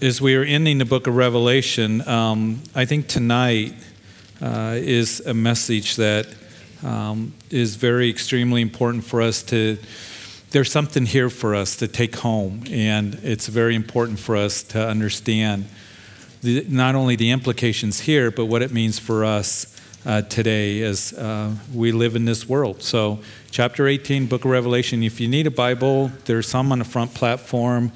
as we are ending the book of Revelation, um, I think tonight uh, is a message that um, is very extremely important for us to. There's something here for us to take home, and it's very important for us to understand the, not only the implications here, but what it means for us uh, today as uh, we live in this world. So, chapter 18, book of Revelation. If you need a Bible, there's some on the front platform.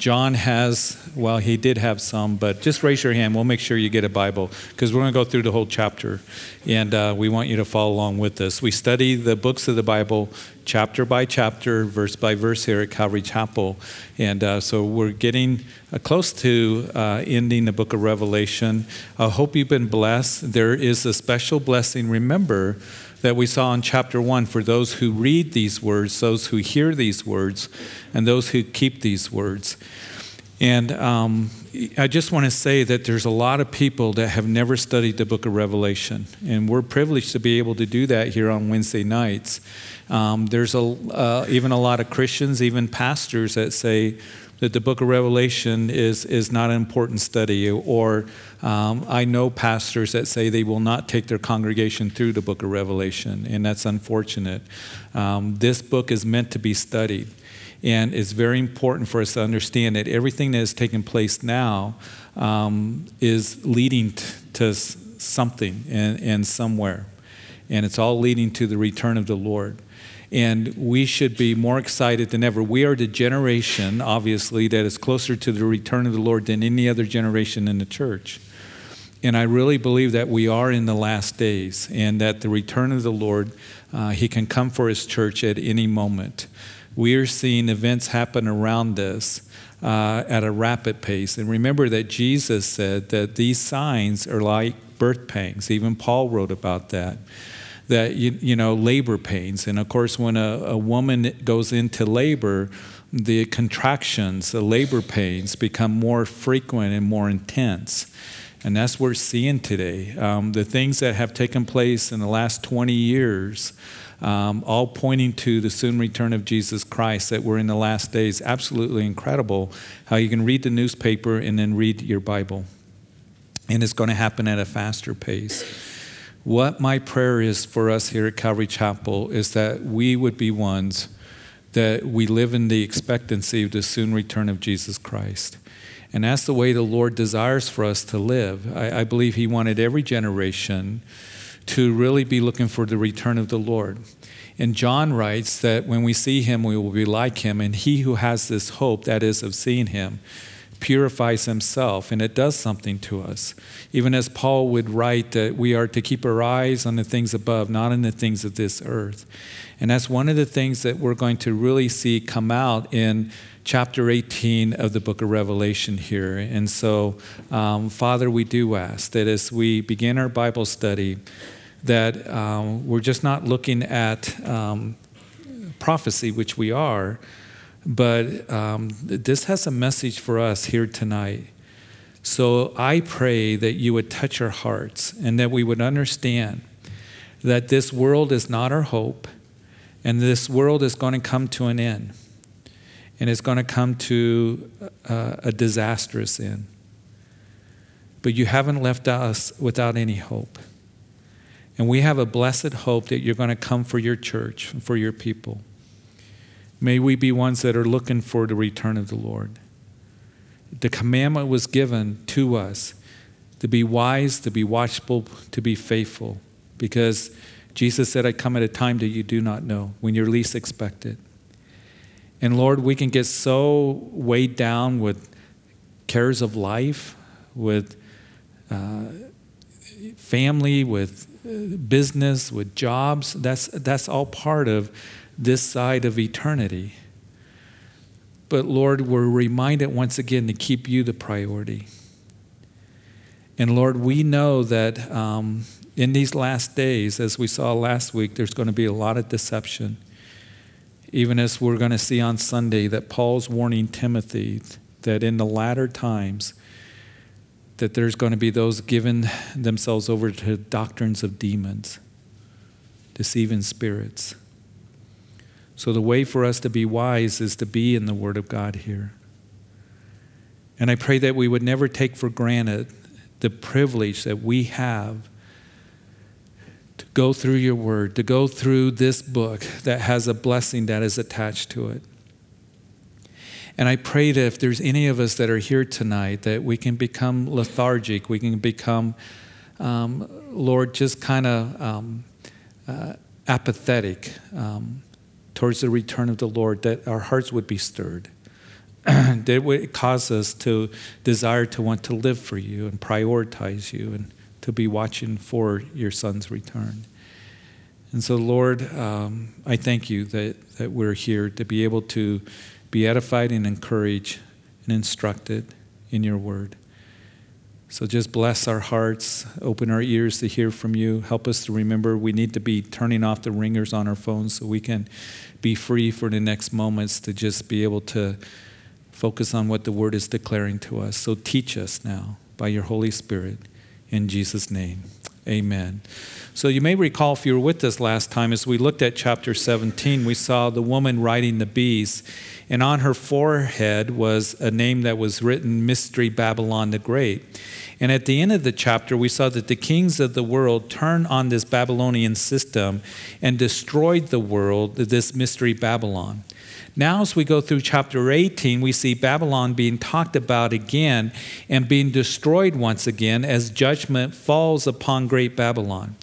John has, well, he did have some, but just raise your hand. We'll make sure you get a Bible because we're going to go through the whole chapter and uh, we want you to follow along with us. We study the books of the Bible chapter by chapter, verse by verse here at Calvary Chapel. And uh, so we're getting uh, close to uh, ending the book of Revelation. I hope you've been blessed. There is a special blessing. Remember, that we saw in chapter 1 for those who read these words, those who hear these words, and those who keep these words. And um, I just want to say that there's a lot of people that have never studied the book of Revelation, and we're privileged to be able to do that here on Wednesday nights. Um, there's a, uh, even a lot of Christians, even pastors, that say that the book of Revelation is, is not an important study, or um, I know pastors that say they will not take their congregation through the book of Revelation, and that's unfortunate. Um, this book is meant to be studied. And it's very important for us to understand that everything that is taking place now um, is leading t- to something and, and somewhere. And it's all leading to the return of the Lord. And we should be more excited than ever. We are the generation, obviously, that is closer to the return of the Lord than any other generation in the church. And I really believe that we are in the last days and that the return of the Lord, uh, He can come for His church at any moment. We are seeing events happen around us uh, at a rapid pace. And remember that Jesus said that these signs are like birth pangs. Even Paul wrote about that. That, you, you know, labor pains. And of course, when a, a woman goes into labor, the contractions, the labor pains become more frequent and more intense. And that's what we're seeing today. Um, the things that have taken place in the last 20 years, um, all pointing to the soon return of Jesus Christ, that we're in the last days. Absolutely incredible how you can read the newspaper and then read your Bible. And it's going to happen at a faster pace. What my prayer is for us here at Calvary Chapel is that we would be ones that we live in the expectancy of the soon return of Jesus Christ. And that's the way the Lord desires for us to live. I, I, believe He wanted every generation to really be looking for the return of the Lord. And John writes that when we see Him, we will be like Him. And he who has this hope, that is, of seeing Him, purifies himself, and it does something to us. Even as Paul would write that we are to keep our eyes on the things above, not on the things of this earth. And that's one of the things that we're going to really see come out in chapter 18 of the book of Revelation here. And so, um, Father, we do ask that as we begin our Bible study, that um, we're just not looking at um, prophecy, which we are, but um, this has a message for us here tonight. So I pray that you would touch our hearts and that we would understand that this world is not our hope and this world is going to come to an end and it's going to come to uh, a disastrous end. But you haven't left us without any hope. And we have a blessed hope that you're going to come for your church, for your people. May we be ones that are looking for the return of the Lord. The commandment was given to us to be wise, to be watchful, to be faithful, because Jesus said, I come at a time that you do not know, when you're least expected. And Lord, we can get so weighed down with cares of life, with uh, family, with uh, business, with jobs. That's, that's all part of this side of eternity. But Lord, we're reminded once again to keep you the priority. And Lord, we know that um, in these last days, as we saw last week, there's going to be a lot of deception even as we're going to see on Sunday that Paul's warning Timothy that in the latter times that there's going to be those giving themselves over to doctrines of demons, deceiving spirits. So the way for us to be wise is to be in the Word of God here. And I pray that we would never take for granted the privilege that we have go through your word, to go through this book that has a blessing that is attached to it. And I pray that if there's any of us that are here tonight, that we can become lethargic, we can become, um, Lord, just kind of um, uh, apathetic um, towards the return of the Lord, that our hearts would be stirred. that would cause us to desire to want to live for you and prioritize you and to be watching for your son's return. And so, Lord, um, I thank you that, that we're here to be able to be edified and encouraged and instructed in your word. So just bless our hearts, open our ears to hear from you. Help us to remember we need to be turning off the ringers on our phones so we can be free for the next moments to just be able to focus on what the word is declaring to us. So teach us now by your Holy Spirit. In Jesus' name, amen. So you may recall if you were with us last time, as we looked at chapter 17, we saw the woman riding the beast, and on her forehead was a name that was written Mystery Babylon the Great. And at the end of the chapter, we saw that the kings of the world turned on this Babylonian system and destroyed the world, this mystery Babylon. Now, as we go through chapter 18, we see Babylon being talked about again and being destroyed once again as judgment falls upon great Babylon.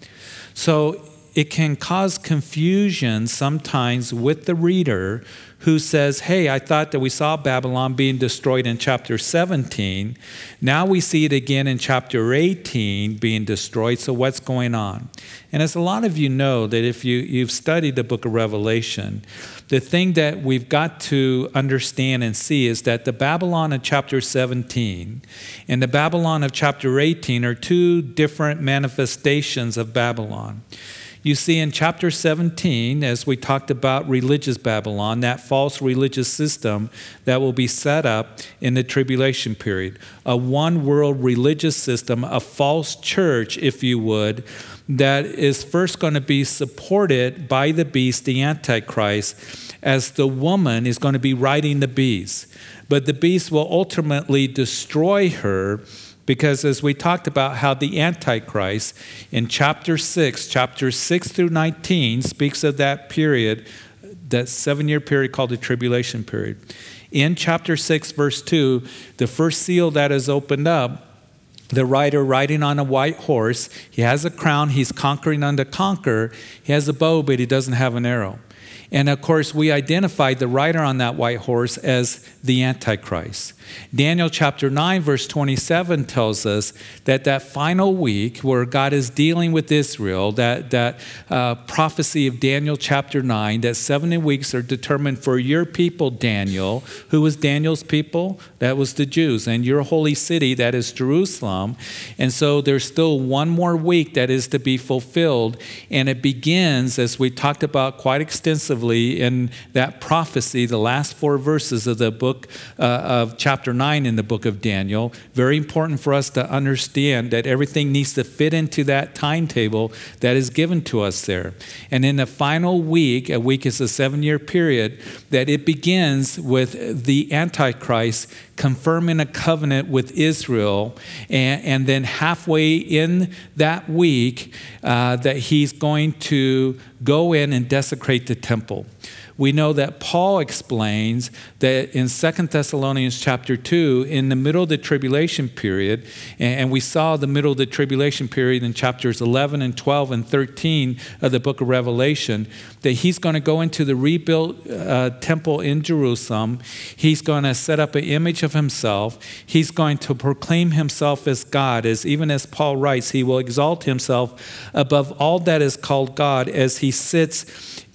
So it can cause confusion sometimes with the reader who says, Hey, I thought that we saw Babylon being destroyed in chapter 17. Now we see it again in chapter 18 being destroyed. So what's going on? And as a lot of you know, that if you, you've studied the book of Revelation, the thing that we've got to understand and see is that the Babylon of chapter 17 and the Babylon of chapter 18 are two different manifestations of Babylon. You see, in chapter 17, as we talked about religious Babylon, that false religious system that will be set up in the tribulation period, a one world religious system, a false church, if you would, that is first going to be supported by the beast, the Antichrist, as the woman is going to be riding the beast. But the beast will ultimately destroy her because as we talked about how the Antichrist in chapter 6, chapter 6 through 19, speaks of that period, that seven year period called the tribulation period. In chapter 6, verse 2, the first seal that is opened up, the rider riding on a white horse, he has a crown, he's conquering unto conquer, he has a bow, but he doesn't have an arrow. And of course, we identified the rider on that white horse as the Antichrist. Daniel chapter 9, verse 27 tells us that that final week where God is dealing with Israel, that, that uh, prophecy of Daniel chapter 9, that 70 weeks are determined for your people, Daniel. Who was Daniel's people? That was the Jews. And your holy city, that is Jerusalem. And so there's still one more week that is to be fulfilled. And it begins, as we talked about quite extensively in that prophecy, the last four verses of the book uh, of chapter 9 in the book of Daniel. Very important for us to understand that everything needs to fit into that timetable that is given to us there. And in the final week, a week is a seven year period, that it begins with the Antichrist confirming a covenant with Israel. And, and then halfway in that week, uh, that he's going to go in and desecrate the temple we know that Paul explains that in Second Thessalonians chapter 2, in the middle of the tribulation period, and we saw the middle of the tribulation period in chapters 11 and 12 and 13 of the book of Revelation, that he's going to go into the rebuilt uh, temple in Jerusalem. He's going to set up an image of himself. He's going to proclaim himself as God, as even as Paul writes, he will exalt himself above all that is called God as he sits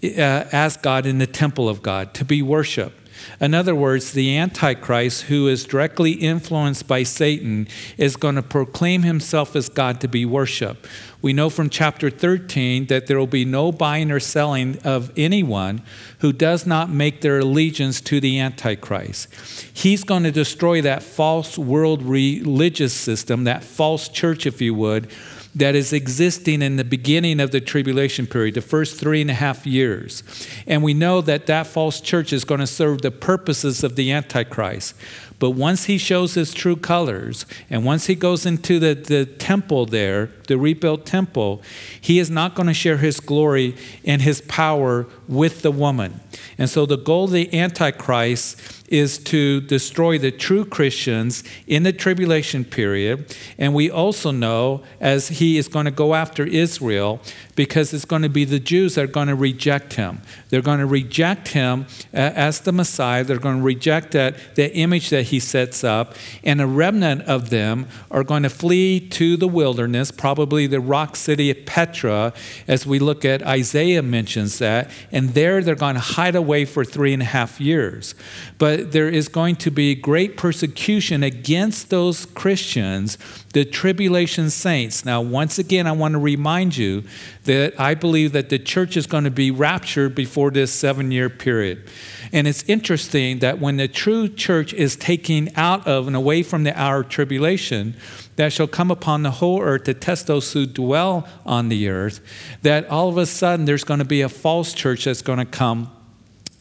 Uh, as God in the temple of God to be worshiped. In other words, the Antichrist, who is directly influenced by Satan, is going to proclaim himself as God to be worshiped. We know from chapter 13 that there will be no buying or selling of anyone who does not make their allegiance to the Antichrist. He's going to destroy that false world religious system, that false church, if you would, that is existing in the beginning of the tribulation period, the first three and a half years. And we know that that false church is going to serve the purposes of the Antichrist. But once he shows his true colors, and once he goes into the, the temple there, the rebuilt temple, he is not going to share his glory and his power with the woman. And so the goal of the Antichrist is to destroy the true Christians in the tribulation period. And we also know, as he is going to go after Israel, because it's going to be the Jews that are going to reject him. They're going to reject him as the Messiah. They're going to reject that, that image that he sets up. And a remnant of them are going to flee to the wilderness, probably the rock city of Petra, as we look at Isaiah mentions that. And there they're going to hide away for three and a half years. But there is going to be great persecution against those Christians, the tribulation saints. Now, once again, I want to remind you that I believe that the church is going to be raptured before this seven year period. And it's interesting that when the true church is taken out of and away from the hour of tribulation, that shall come upon the whole earth to test those who dwell on the earth, that all of a sudden there's going to be a false church that's going to come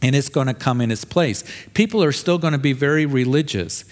and it's going to come in its place. People are still going to be very religious.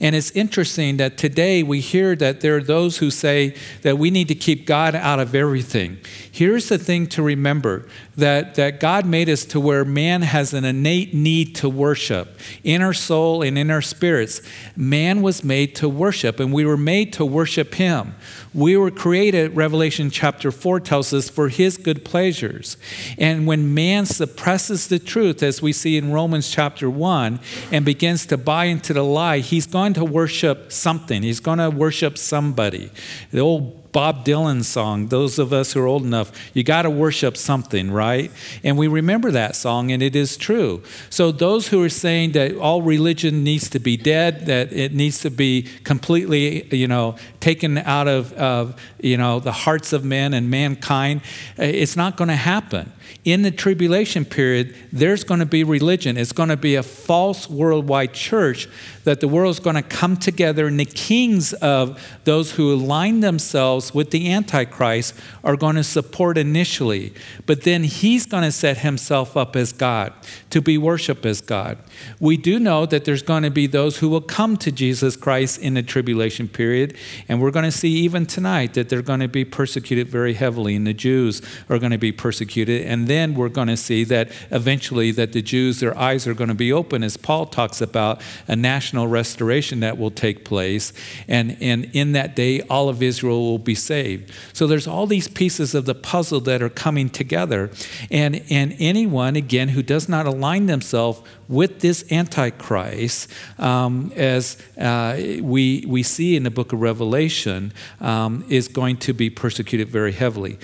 And it's interesting that today we hear that there are those who say that we need to keep God out of everything. Here's the thing to remember that, that God made us to where man has an innate need to worship in our soul and in our spirits. Man was made to worship, and we were made to worship Him. We were created, Revelation chapter 4 tells us, for His good pleasures. And when man suppresses the truth, as we see in Romans chapter 1, and begins to buy into the lie, he's going to worship something. He's going to worship somebody. The old Bob Dylan song, those of us who are old enough, you got to worship something, right? And we remember that song, and it is true. So, those who are saying that all religion needs to be dead, that it needs to be completely, you know, taken out of, of you know, the hearts of men and mankind, eh, it's not going to happen in the tribulation period, there's going to be religion. It's going to be a false worldwide church that the world is going to come together, and the kings of those who align themselves with the Antichrist are going to support initially. But then he's going to set himself up as God, to be worshiped as God. We do know that there's going to be those who will come to Jesus Christ in the tribulation period, and we're going to see even tonight that they're going to be persecuted very heavily, and the Jews are going to be persecuted. And then we're going to see that eventually that the Jews, their eyes are going to be open, as Paul talks about a national restoration that will take place. And, and in that day, all of Israel will be saved. So there's all these pieces of the puzzle that are coming together. And, and anyone, again, who does not align themselves with this Antichrist, um, as uh, we, we see in the book of Revelation, um, is going to be persecuted very heavily.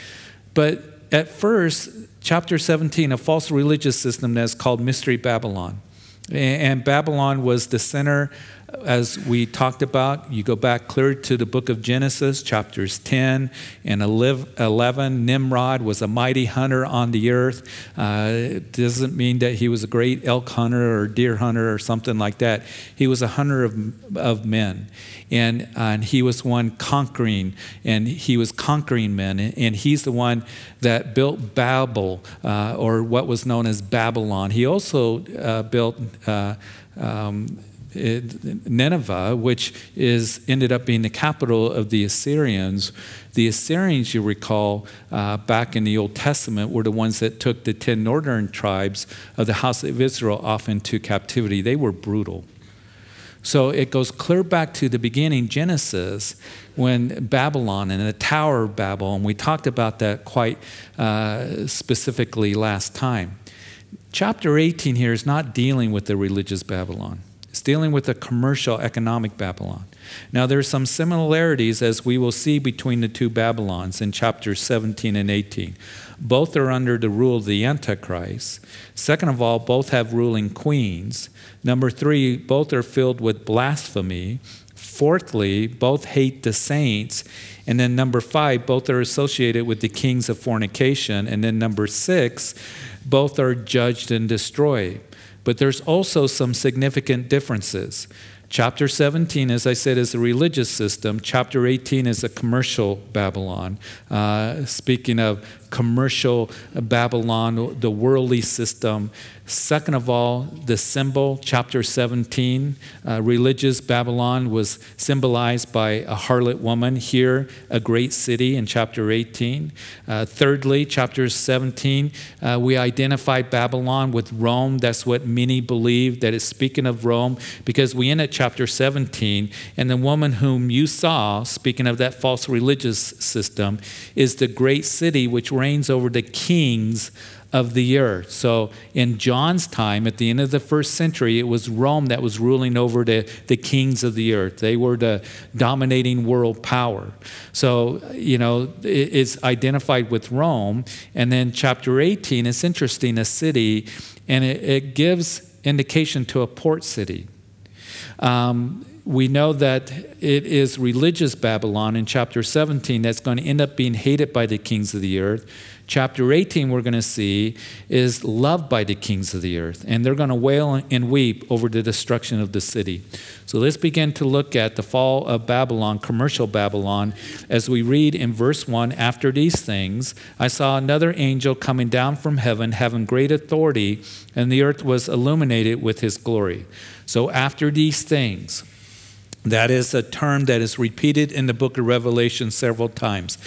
But at first, chapter 17, a false religious system that's called Mystery Babylon. And Babylon was the center as we talked about, you go back clear to the book of Genesis, chapters 10 and 11. Nimrod was a mighty hunter on the earth. Uh, it doesn't mean that he was a great elk hunter or deer hunter or something like that. He was a hunter of, of men. And, and he was one conquering, and he was conquering men. And he's the one that built Babel, uh, or what was known as Babylon. He also uh, built. Uh, um, Nineveh, which is ended up being the capital of the Assyrians. The Assyrians, you recall, uh, back in the Old Testament, were the ones that took the ten northern tribes of the house of Israel off into captivity. They were brutal. So it goes clear back to the beginning, Genesis, when Babylon and the Tower of Babel, and we talked about that quite uh, specifically last time. Chapter 18 here is not dealing with the religious Babylon. It's dealing with a commercial economic Babylon. Now, there are some similarities, as we will see, between the two Babylons in chapters 17 and 18. Both are under the rule of the Antichrist. Second of all, both have ruling queens. Number three, both are filled with blasphemy. Fourthly, both hate the saints. And then number five, both are associated with the kings of fornication. And then number six, both are judged and destroyed. But there's also some significant differences. Chapter 17, as I said, is a religious system. Chapter 18 is a commercial Babylon. Uh, speaking of commercial Babylon, the worldly system. Second of all, the symbol, chapter 17, uh, religious Babylon was symbolized by a harlot woman. Here, a great city in chapter 18. Uh, thirdly, chapter 17, uh, we identify Babylon with Rome. That's what many believe, that it's speaking of Rome, because we end at chapter 17, and the woman whom you saw, speaking of that false religious system, is the great city which reigns over the kings of the earth. So in John's time, at the end of the first century, it was Rome that was ruling over the, the kings of the earth. They were the dominating world power. So, you know, it, it's identified with Rome. And then chapter 18, it's interesting, a city, and it, it gives indication to a port city. Um, we know that it is religious Babylon in chapter 17 that's going to end up being hated by the kings of the earth chapter 18, we're going to see, is loved by the kings of the earth. And they're going to wail and weep over the destruction of the city. So let's begin to look at the fall of Babylon, commercial Babylon, as we read in verse 1 After these things, I saw another angel coming down from heaven, having great authority, and the earth was illuminated with his glory. So after these things, that is a term that is repeated in the book of Revelation several times.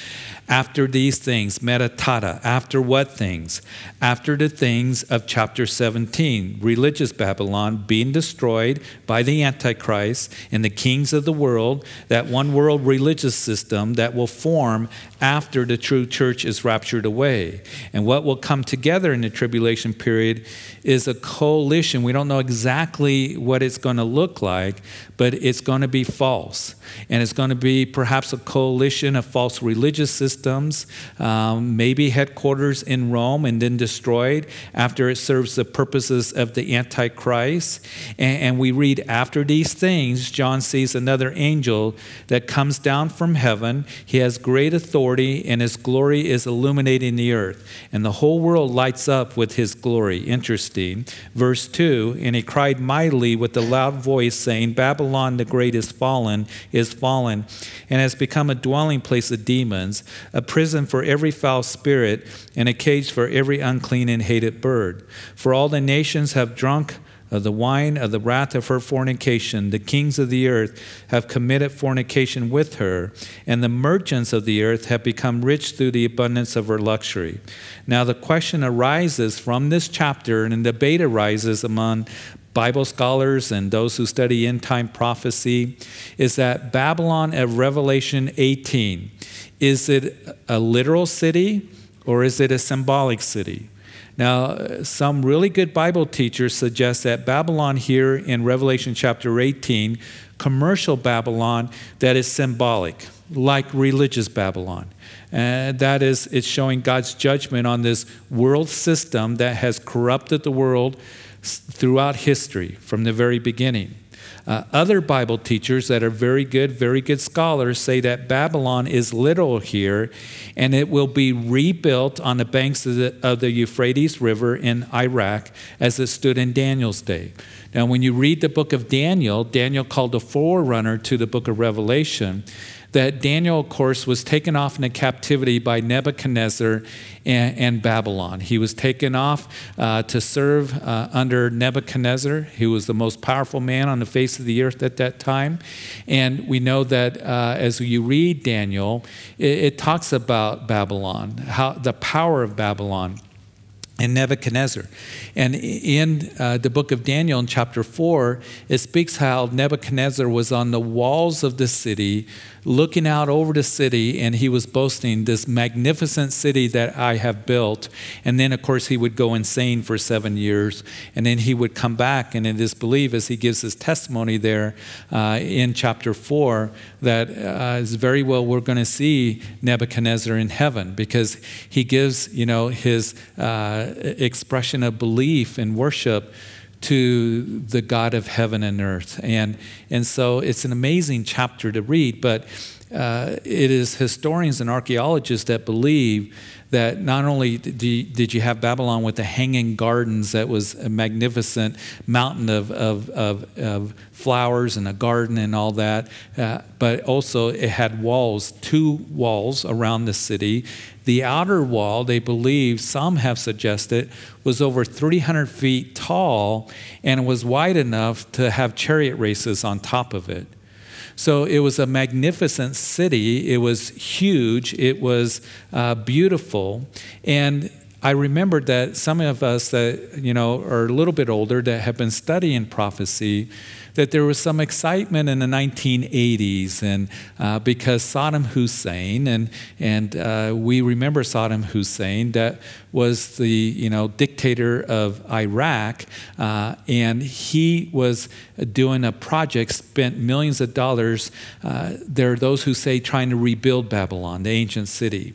After these things, meta tauta, after what things? After the things of chapter 17, religious Babylon being destroyed by the Antichrist and the kings of the world, that one world religious system that will form after the true church is raptured away. And what will come together in the tribulation period is a coalition. We don't know exactly what it's going to look like, but it's going to be false. And it's going to be perhaps a coalition of false religious systems, um, maybe headquarters in Rome and then destroyed after it serves the purposes of the Antichrist. And, and we read, after these things, John sees another angel that comes down from heaven. He has great authority, and his glory is illuminating the earth. And the whole world lights up with his glory. Interesting. Verse 2 And he cried mightily with a loud voice, saying, Babylon the great is fallen is fallen and has become a dwelling place of demons, a prison for every foul spirit, and a cage for every unclean and hated bird. For all the nations have drunk of the wine of the wrath of her fornication. The kings of the earth have committed fornication with her, and the merchants of the earth have become rich through the abundance of her luxury. Now, the question arises from this chapter, and a debate arises among Bible scholars and those who study end time prophecy is that Babylon of Revelation 18 is it a literal city or is it a symbolic city? Now, some really good Bible teachers suggest that Babylon here in Revelation chapter 18, commercial Babylon, that is symbolic, like religious Babylon. And that is, it's showing God's judgment on this world system that has corrupted the world throughout history from the very beginning. Uh, other Bible teachers that are very good, very good scholars say that Babylon is literal here and it will be rebuilt on the banks of the, of the Euphrates River in Iraq as it stood in Daniel's day. Now, when you read the book of Daniel, Daniel called a forerunner to the book of Revelation that Daniel, of course, was taken off into captivity by Nebuchadnezzar and, and Babylon. He was taken off uh, to serve uh, under Nebuchadnezzar, who was the most powerful man on the face of the earth at that time. And we know that uh, as you read Daniel, it, it talks about Babylon, how the power of Babylon and Nebuchadnezzar. And in uh, the book of Daniel, in chapter 4, it speaks how Nebuchadnezzar was on the walls of the city looking out over the city, and he was boasting, This magnificent city that I have built. And then, of course, he would go insane for seven years, and then he would come back. And it is believed, as he gives his testimony there uh, in chapter 4, that uh, is very well we're going to see Nebuchadnezzar in heaven because he gives, you know, his uh, expression of belief and worship to the God of heaven and earth. And, and so it's an amazing chapter to read, but uh, it is historians and archaeologists that believe that not only did you have Babylon with the hanging gardens, that was a magnificent mountain of, of, of, of flowers and a garden and all that, uh, but also it had walls, two walls around the city. The outer wall, they believe, some have suggested, was over 300 feet tall and was wide enough to have chariot races on top of it. So it was a magnificent city. It was huge. It was uh, beautiful. And I remembered that some of us that you know are a little bit older that have been studying prophecy that there was some excitement in the 1980s, and uh, because Saddam Hussein, and, and uh, we remember Saddam Hussein, that was the you know, dictator of Iraq, uh, and he was doing a project, spent millions of dollars. Uh, there are those who say trying to rebuild Babylon, the ancient city.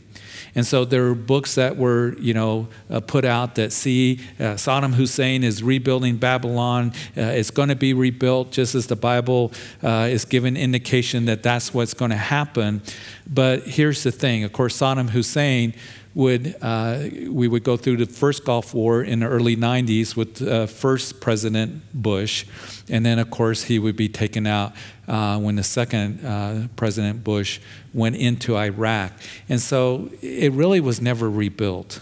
And so there are books that were, you know, uh, put out that see uh, Saddam Hussein is rebuilding Babylon. Uh, it's going to be rebuilt just as the Bible uh, is given indication that that's what's going to happen. But here's the thing. Of course, Saddam Hussein would uh, we would go through the first Gulf War in the early 90s with uh, first President Bush, and then of course he would be taken out uh, when the second uh, President Bush went into Iraq, and so it really was never rebuilt.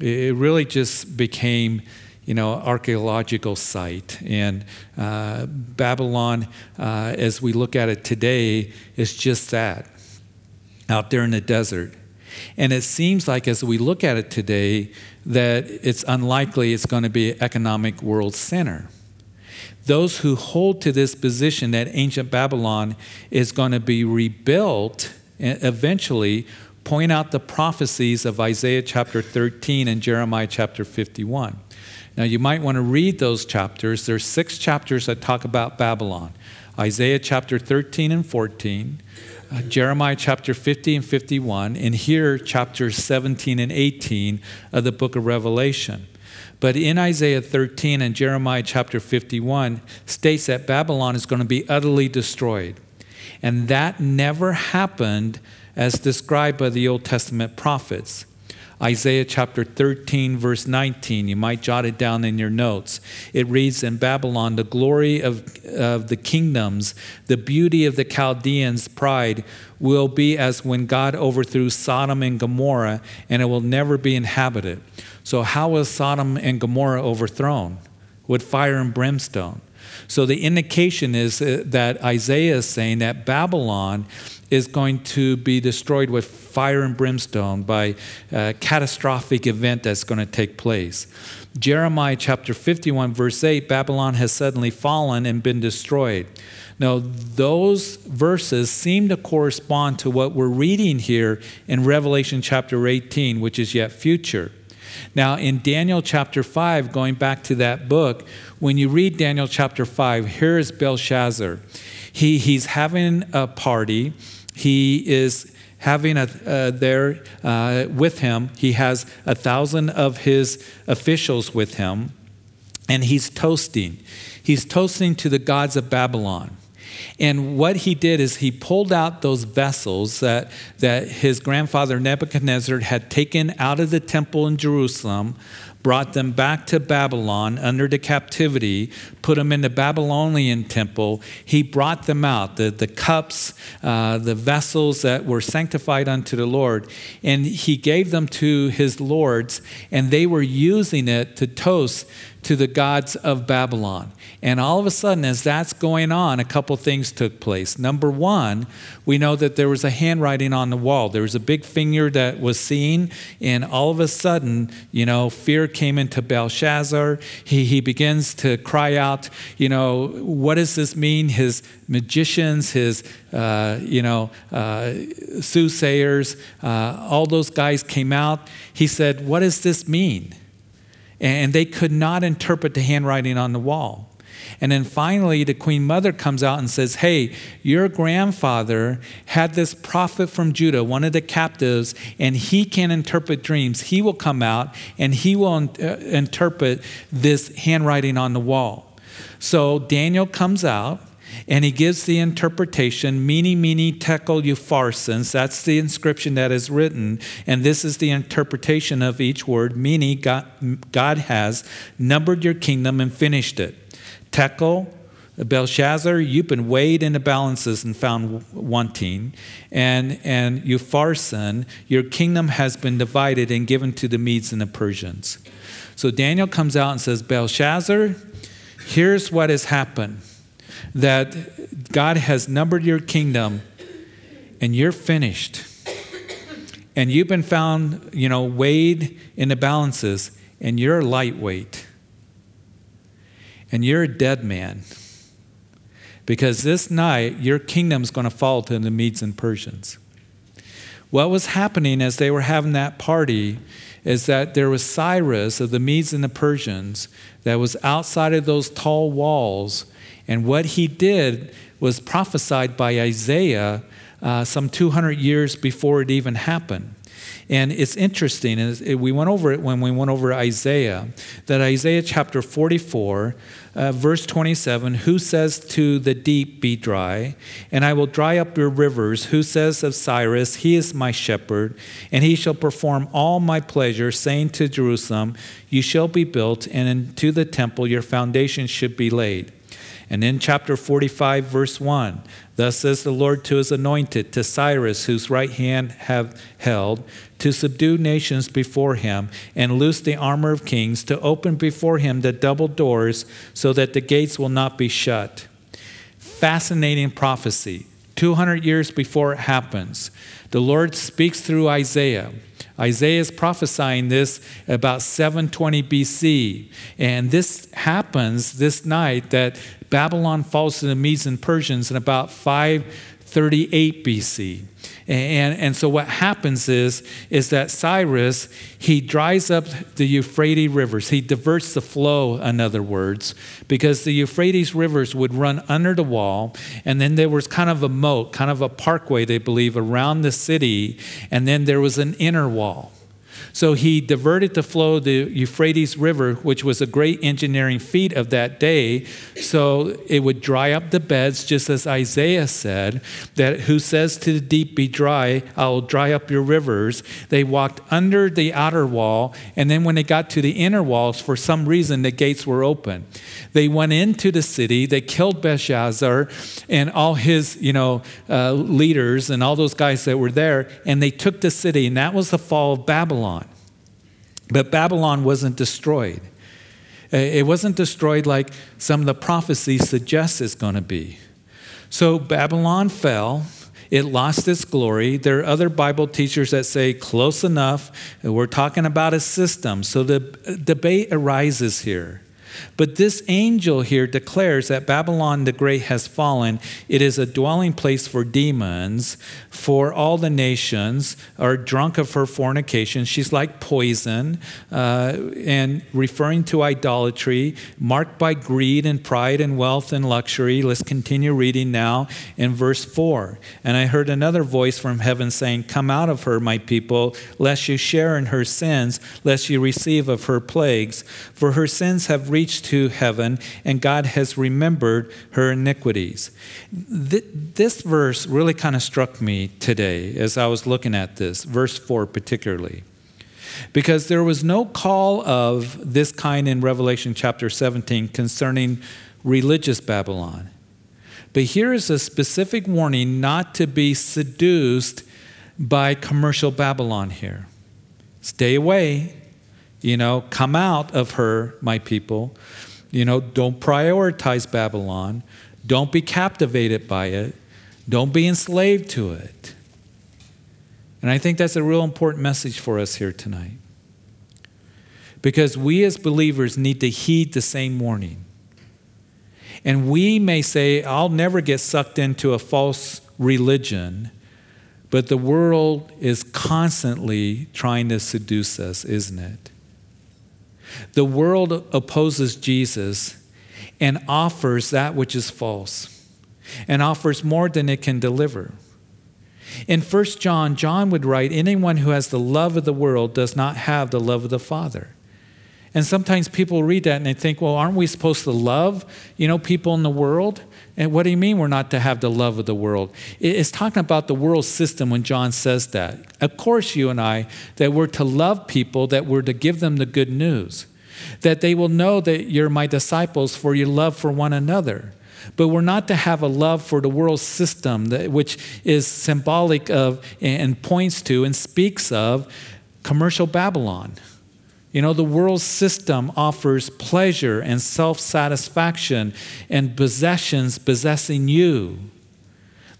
It really just became you know, archaeological site. And uh, Babylon, uh, as we look at it today, is just that out there in the desert. And it seems like as we look at it today, that it's unlikely it's going to be an economic world center. Those who hold to this position that ancient Babylon is going to be rebuilt eventually point out the prophecies of Isaiah chapter 13 and Jeremiah chapter 51. Now, you might want to read those chapters. There's six chapters that talk about Babylon Isaiah chapter 13 and 14, uh, Jeremiah chapter 50 and 51, and here chapters 17 and 18 of the book of Revelation. But in Isaiah 13 and Jeremiah chapter 51 states that Babylon is going to be utterly destroyed. And that never happened as described by the Old Testament prophets. Isaiah chapter 13, verse 19. You might jot it down in your notes. It reads In Babylon, the glory of, of the kingdoms, the beauty of the Chaldeans' pride will be as when God overthrew Sodom and Gomorrah, and it will never be inhabited. So, how was Sodom and Gomorrah overthrown? With fire and brimstone. So, the indication is uh, that Isaiah is saying that Babylon is going to be destroyed with fire and brimstone by a catastrophic event that's going to take place. Jeremiah chapter 51, verse 8 Babylon has suddenly fallen and been destroyed. Now, those verses seem to correspond to what we're reading here in Revelation chapter 18, which is yet future. Now, in Daniel chapter 5, going back to that book, when you read Daniel chapter 5, here is Belshazzar. He, he's having a party he is having a, uh, there uh, with him. He has a thousand of his officials with him, and he's toasting. He's toasting to the gods of Babylon. And what he did is he pulled out those vessels that, that his grandfather Nebuchadnezzar had taken out of the temple in Jerusalem, brought them back to Babylon under the captivity, put them in the Babylonian temple. He brought them out, the, the cups, uh, the vessels that were sanctified unto the Lord, and he gave them to his lords, and they were using it to toast to the gods of Babylon. And all of a sudden, as that's going on, a couple things took place. Number one, we know that there was a handwriting on the wall. There was a big finger that was seen, and all of a sudden, you know, fear came into Belshazzar. He, he begins to cry out, you know, what does this mean? His magicians, his, uh, you know, uh, soothsayers, uh, all those guys came out. He said, What does this mean? And they could not interpret the handwriting on the wall. And then finally, the queen mother comes out and says, Hey, your grandfather had this prophet from Judah, one of the captives, and he can interpret dreams. He will come out and he will uh, interpret this handwriting on the wall. So Daniel comes out And he gives the interpretation, mene, mene, tekel, upharsin. That's the inscription that is written. And this is the interpretation of each word. Mene, God, God has numbered your kingdom and finished it. Tekel, Belshazzar, you've been weighed in the balances and found wanting. And, and Upharsin, your kingdom has been divided and given to the Medes and the Persians. So Daniel comes out and says, Belshazzar, here's what has happened that God has numbered your kingdom and you're finished. And you've been found, you know, weighed in the balances and you're lightweight. And you're a dead man. Because this night, your kingdom's going to fall to the Medes and Persians. What was happening as they were having that party is that there was Cyrus of the Medes and the Persians that was outside of those tall walls and what he did was prophesied by Isaiah uh, some 200 years before it even happened. And it's interesting, we went over it when we went over Isaiah, that Isaiah chapter 44, uh, verse 27 Who says to the deep, Be dry, and I will dry up your rivers? Who says of Cyrus, He is my shepherd, and he shall perform all my pleasure, saying to Jerusalem, You shall be built, and into the temple your foundation should be laid. And in chapter 45, verse 1, thus says the Lord to his anointed, to Cyrus, whose right hand have held, to subdue nations before him, and loose the armor of kings, to open before him the double doors, so that the gates will not be shut. Fascinating prophecy. 200 years before it happens, the Lord speaks through Isaiah. Isaiah is prophesying this about 720 BC. And this happens this night that Babylon falls to the Medes and Persians in about 538 BC. And, and so what happens is, is that Cyrus, he dries up the Euphrates rivers. He diverts the flow, in other words, because the Euphrates rivers would run under the wall. And then there was kind of a moat, kind of a parkway, they believe, around the city. And then there was an inner wall. So he diverted the flow of the Euphrates River, which was a great engineering feat of that day, so it would dry up the beds, just as Isaiah said, that who says to the deep, Be dry, I will dry up your rivers. They walked under the outer wall, and then when they got to the inner walls, for some reason, the gates were open. They went into the city, they killed Belshazzar and all his, you know, uh, leaders and all those guys that were there, and they took the city, and that was the fall of Babylon. But Babylon wasn't destroyed. Uh, it wasn't destroyed like some of the prophecies suggest it's going to be. So Babylon fell. It lost its glory. There are other Bible teachers that say close enough. We're talking about a system. So the debate arises here. But this angel here declares that Babylon the Great has fallen. It is a dwelling place for demons, for all the nations are drunk of her fornication. She's like poison, uh, and referring to idolatry, marked by greed and pride and wealth and luxury. Let's continue reading now in verse 4. And I heard another voice from heaven saying, Come out of her, my people, lest you share in her sins, lest you receive of her plagues. For her sins have reached reached to heaven, and God has remembered her iniquities. This verse really kind of struck me today as I was looking at this, verse 4 particularly. Because there was no call of this kind in Revelation chapter 17 concerning religious Babylon. But here is a specific warning not to be seduced by commercial Babylon here. Stay away. You know, come out of her, my people. You know, don't prioritize Babylon. Don't be captivated by it. Don't be enslaved to it. And I think that's a real important message for us here tonight. Because we as believers need to heed the same warning. And we may say, I'll never get sucked into a false religion, but the world is constantly trying to seduce us, isn't it? The world opposes Jesus and offers that which is false and offers more than it can deliver. In 1 John, John would write, Anyone who has the love of the world does not have the love of the Father. And sometimes people read that and they think, well, aren't we supposed to love, you know, people in the world? And what do you mean we're not to have the love of the world? It's talking about the world system when John says that. Of course, you and I, that we're to love people, that we're to give them the good news, that they will know that you're my disciples for your love for one another. But we're not to have a love for the world system, that, which is symbolic of and points to and speaks of commercial Babylon. You know, the world system offers pleasure and self satisfaction and possessions possessing you.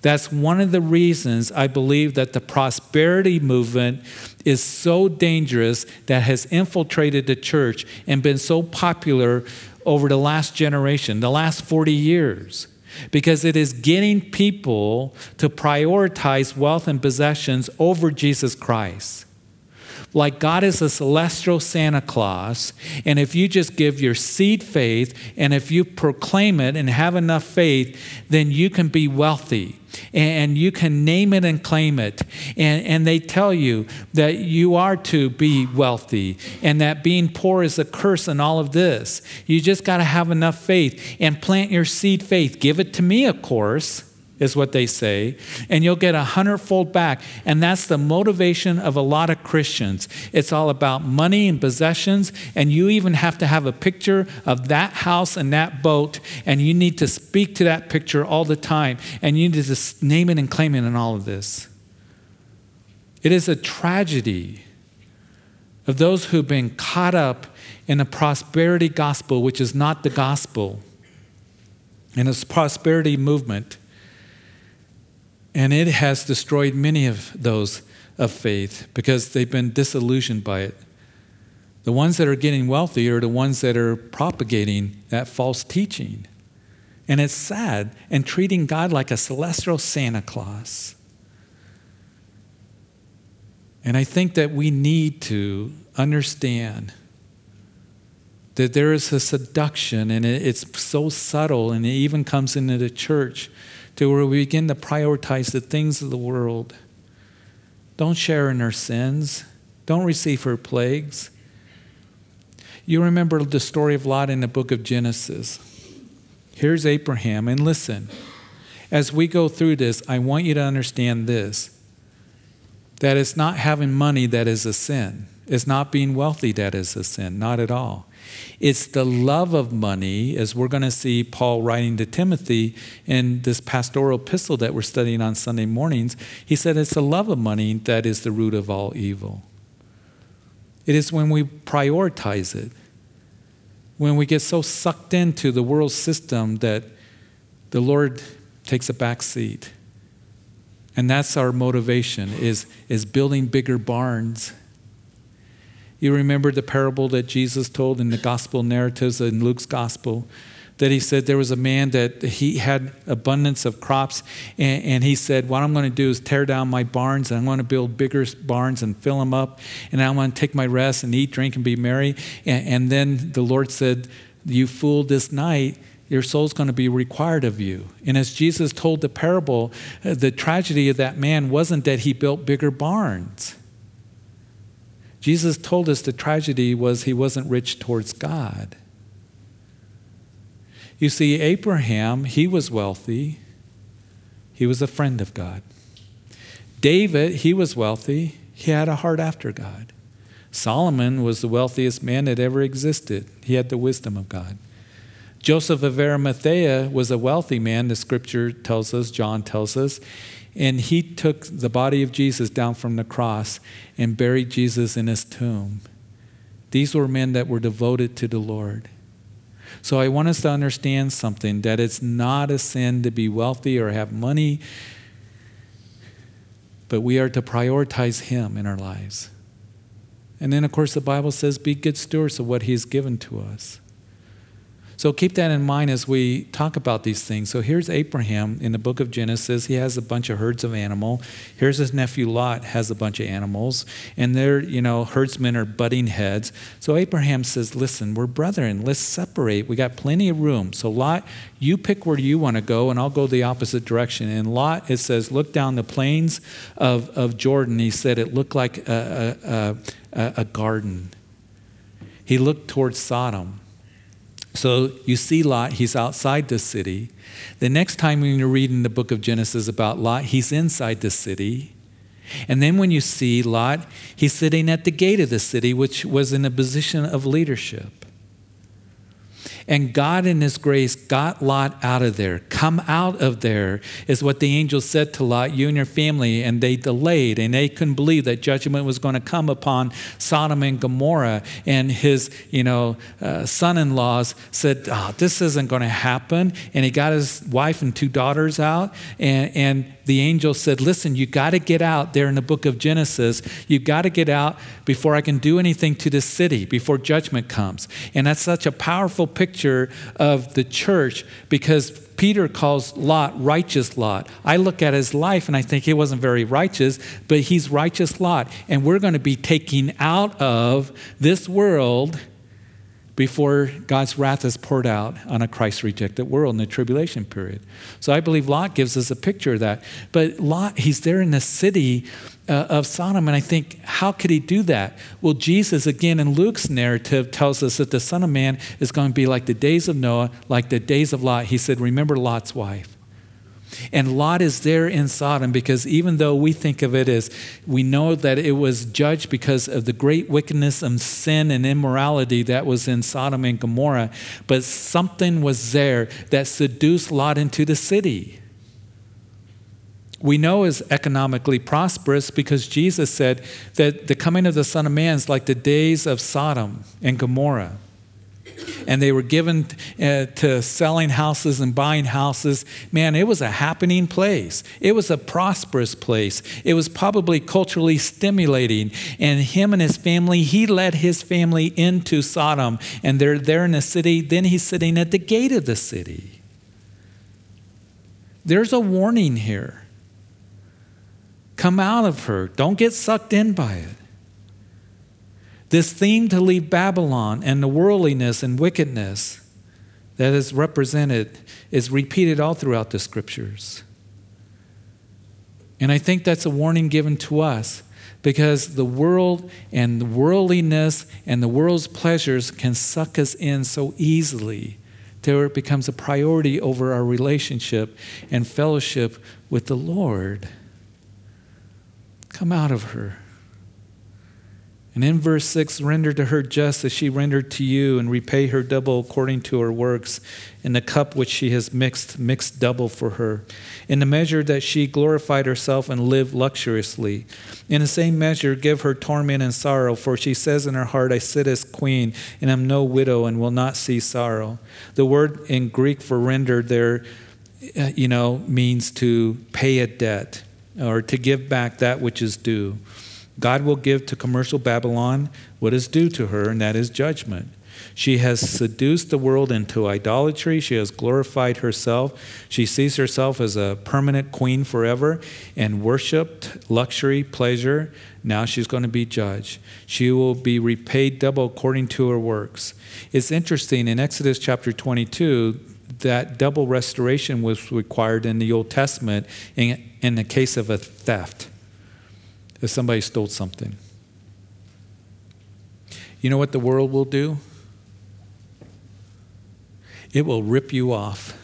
That's one of the reasons I believe that the prosperity movement is so dangerous that has infiltrated the church and been so popular over the last generation, the last 40 years. Because it is getting people to prioritize wealth and possessions over Jesus Christ like God is a celestial Santa Claus, and if you just give your seed faith and if you proclaim it and have enough faith, then you can be wealthy and you can name it and claim it. And, and they tell you that you are to be wealthy and that being poor is a curse and all of this. You just got to have enough faith and plant your seed faith. Give it to me, of course is what they say, and you'll get a hundredfold back. And that's the motivation of a lot of Christians. It's all about money and possessions, and you even have to have a picture of that house and that boat, and you need to speak to that picture all the time, and you need to name it and claim it in all of this. It is a tragedy of those who've been caught up in a prosperity gospel, which is not the gospel, in a prosperity movement and it has destroyed many of those of faith because they've been disillusioned by it. The ones that are getting wealthy are the ones that are propagating that false teaching. And it's sad and treating God like a celestial Santa Claus. And I think that we need to understand that there is a seduction and it's so subtle and it even comes into the church to where we begin to prioritize the things of the world. Don't share in her sins, don't receive her plagues. You remember the story of Lot in the book of Genesis. Here's Abraham, and listen. As we go through this, I want you to understand this that it's not having money that is a sin. It's not being wealthy that is a sin, not at all. It's the love of money, as we're going to see Paul writing to Timothy in this pastoral epistle that we're studying on Sunday mornings. He said it's the love of money that is the root of all evil. It is when we prioritize it, when we get so sucked into the world system that the Lord takes a back seat. And that's our motivation is, is building bigger barns you remember the parable that Jesus told in the gospel narratives in Luke's gospel? That he said there was a man that he had abundance of crops, and, and he said, What I'm going to do is tear down my barns, and I'm going to build bigger barns and fill them up, and I'm going to take my rest and eat, drink, and be merry. And, and then the Lord said, You fool, this night your soul's going to be required of you. And as Jesus told the parable, uh, the tragedy of that man wasn't that he built bigger barns. Jesus told us the tragedy was he wasn't rich towards God. You see, Abraham, he was wealthy, he was a friend of God. David, he was wealthy, he had a heart after God. Solomon was the wealthiest man that ever existed, he had the wisdom of God. Joseph of Arimathea was a wealthy man, the scripture tells us, John tells us. And he took the body of Jesus down from the cross and buried Jesus in his tomb. These were men that were devoted to the Lord. So I want us to understand something that it's not a sin to be wealthy or have money, but we are to prioritize Him in our lives. And then, of course, the Bible says, be good stewards of what He's given to us. So keep that in mind as we talk about these things. So here's Abraham in the book of Genesis. He has a bunch of herds of animal. Here's his nephew Lot has a bunch of animals, and they're you know herdsmen are butting heads. So Abraham says, "Listen, we're brethren. Let's separate. We got plenty of room. So Lot, you pick where you want to go, and I'll go the opposite direction." And Lot, it says, look down the plains of of Jordan. He said it looked like a, a, a, a garden. He looked towards Sodom So you see Lot, he's outside the city. The next time when you read in the book of Genesis about Lot, he's inside the city. And then when you see Lot, he's sitting at the gate of the city, which was in a position of leadership. And God, in His grace, got Lot out of there. Come out of there, is what the angel said to Lot, you and your family. And they delayed, and they couldn't believe that judgment was going to come upon Sodom and Gomorrah. And his, you know, uh, son-in-laws said, oh, "This isn't going to happen." And he got his wife and two daughters out, and, and the angel said, Listen, you got to get out there in the book of Genesis. You've got to get out before I can do anything to this city, before judgment comes. And that's such a powerful picture of the church because Peter calls Lot righteous Lot. I look at his life and I think he wasn't very righteous, but he's righteous Lot. And we're going to be taking out of this world before God's wrath is poured out on a Christ rejected world in the tribulation period. So I believe Lot gives us a picture of that. But Lot, he's there in the city uh, of Sodom, and I think, how could he do that? Well, Jesus, again, in Luke's narrative, tells us that the Son of Man is going to be like the days of Noah, like the days of Lot. He said, Remember Lot's wife. And Lot is there in Sodom because even though we think of it as we know that it was judged because of the great wickedness and sin and immorality that was in Sodom and Gomorrah, but something was there that seduced Lot into the city. We know is economically prosperous because Jesus said that the coming of the Son of Man is like the days of Sodom and Gomorrah and they were given uh, to selling houses and buying houses. Man, it was a happening place. It was a prosperous place. It was probably culturally stimulating. And him and his family, he led his family into Sodom, and they're there in the city. Then he's sitting at the gate of the city. There's a warning here. Come out of her. Don't get sucked in by it. This theme to leave Babylon and the worldliness and wickedness that is represented is repeated all throughout the scriptures. And I think that's a warning given to us because the world and the worldliness and the world's pleasures can suck us in so easily till it becomes a priority over our relationship and fellowship with the Lord. Come out of her. And in verse 6, render to her just as she rendered to you, and repay her double according to her works. In the cup which she has mixed, mix double for her. In the measure that she glorified herself and lived luxuriously. In the same measure, give her torment and sorrow, for she says in her heart, I sit as queen, and am no widow, and will not see sorrow. The word in Greek for rendered there, uh, you know, means to pay a debt or to give back that which is due. God will give to commercial Babylon what is due to her, and that is judgment. She has seduced the world into idolatry. She has glorified herself. She sees herself as a permanent queen forever and worshiped luxury, pleasure. Now she's going to be judged. She will be repaid double according to her works. It's interesting in Exodus chapter 22 that double restoration was required in the Old Testament in, in the case of a theft if somebody stole something. You know what the world will do? It will rip you off.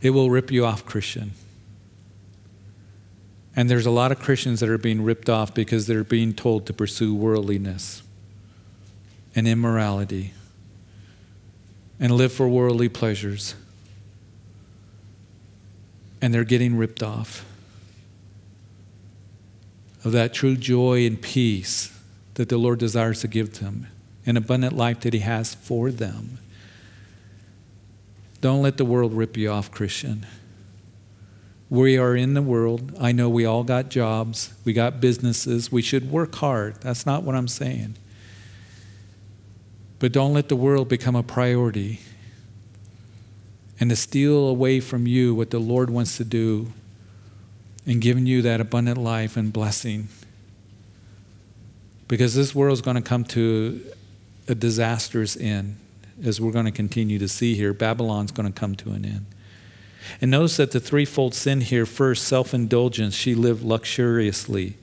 It will rip you off, Christian. And there's a lot of Christians that are being ripped off because they're being told to pursue worldliness and immorality and live for worldly pleasures. And they're getting ripped off of that true joy and peace that the Lord desires to give them, an abundant life that He has for them. Don't let the world rip you off, Christian. We are in the world. I know we all got jobs, we got businesses. We should work hard. That's not what I'm saying. But don't let the world become a priority and to steal away from you what the Lord wants to do and giving you that abundant life and blessing. Because this world is going to come to a disastrous end, as we're going to continue to see here. Babylon's going to come to an end. And notice that the threefold sin here first, self indulgence, she lived luxuriously.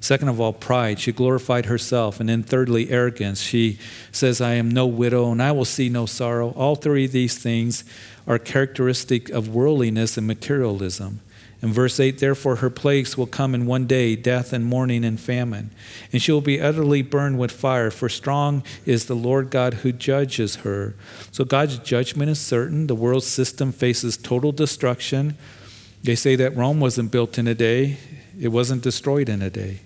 Second of all, pride. She glorified herself. And then, thirdly, arrogance. She says, I am no widow and I will see no sorrow. All three of these things are characteristic of worldliness and materialism. In verse 8, therefore her plagues will come in one day death and mourning and famine. And she will be utterly burned with fire, for strong is the Lord God who judges her. So God's judgment is certain. The world system faces total destruction. They say that Rome wasn't built in a day, it wasn't destroyed in a day.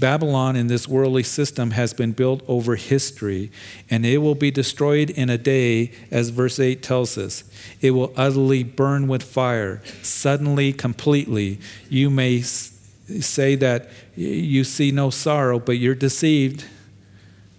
Babylon in this worldly system has been built over history, and it will be destroyed in a day, as verse 8 tells us. It will utterly burn with fire, suddenly, completely. You may say that you see no sorrow, but you're deceived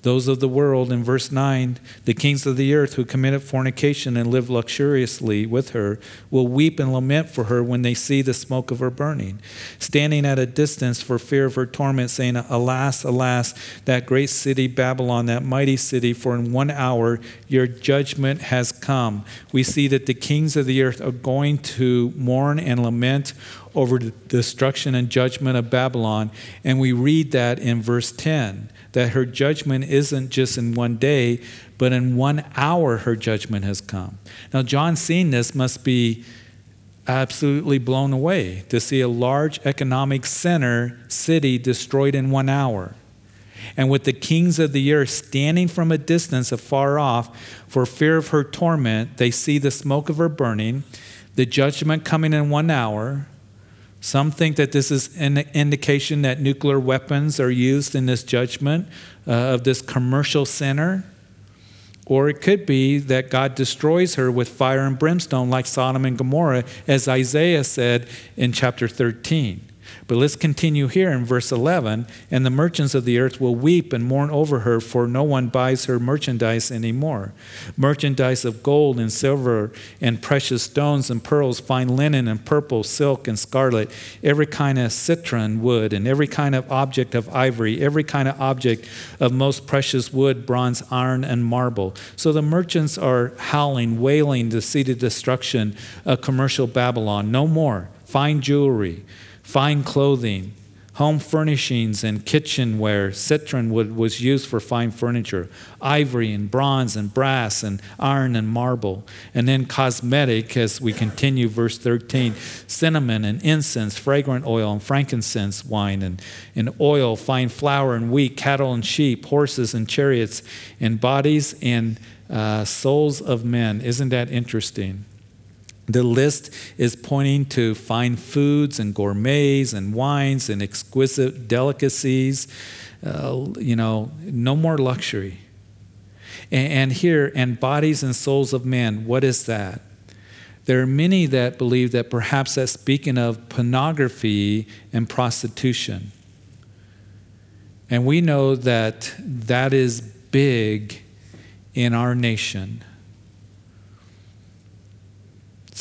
those of the world, in verse 9, the kings of the earth who committed fornication and lived luxuriously with her will weep and lament for her when they see the smoke of her burning, standing at a distance for fear of her torment, saying, Alas, alas, that great city Babylon, that mighty city, for in one hour your judgment has come. We see that the kings of the earth are going to mourn and lament over the destruction and judgment of Babylon, and we read that in verse 10 that her judgment isn't just in one day, but in one hour her judgment has come. Now, John seeing this must be absolutely blown away to see a large economic center city destroyed in one hour. And with the kings of the earth standing from a distance afar off for fear of her torment, they see the smoke of her burning, the judgment coming in one hour, some think that this is an indication that nuclear weapons are used in this judgment uh, of this commercial center. Or it could be that God destroys her with fire and brimstone, like Sodom and Gomorrah, as Isaiah said in chapter 13. But let's continue here in verse 11. And the merchants of the earth will weep and mourn over her, for no one buys her merchandise anymore. Merchandise of gold and silver and precious stones and pearls, fine linen and purple, silk and scarlet, every kind of citron wood, and every kind of object of ivory, every kind of object of most precious wood, bronze, iron, and marble. So the merchants are howling, wailing to see the destruction of commercial Babylon. No more. Fine jewelry fine clothing, home furnishings and kitchenware. Citron wood was used for fine furniture, ivory and bronze and brass and iron and marble. And then cosmetic, as we continue, verse 13 cinnamon and incense, fragrant oil and frankincense wine, and, and oil, fine flour and wheat, cattle and sheep, horses and chariots, and bodies and uh, souls of men. Isn't that interesting? The list is pointing to fine foods and gourmets and wines and exquisite delicacies. Uh, you know, no more luxury. And, and here, and bodies and souls of men, what is that? There are many that believe that perhaps that's speaking of pornography and prostitution. And we know that that is big in our nation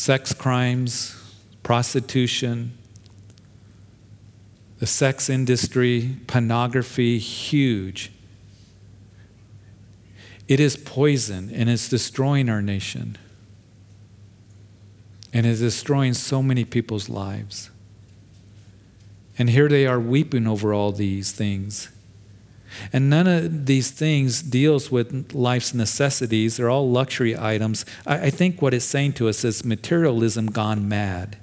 sex crimes, prostitution, the sex industry, pornography, huge. It is poison and it's destroying our nation. And it's destroying so many people's lives. And here they are weeping over all these things. And none of these things deals with life's necessities. They're all luxury items. I, I think what it's saying to us is materialism gone mad.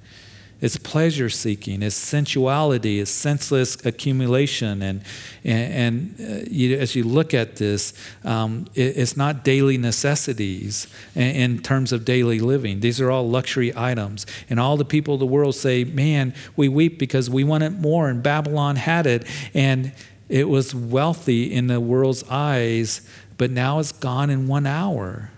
It's pleasure seeking, it's sensuality, it's senseless accumulation. And, and, and uh, you, as you look at this, um, it, it's not daily necessities in, in, terms of daily living. These are all luxury items. And all the people of the world say, man, we weep because we want it more, and Babylon had it. And it was wealthy in the world's eyes, but now it's gone in one hour.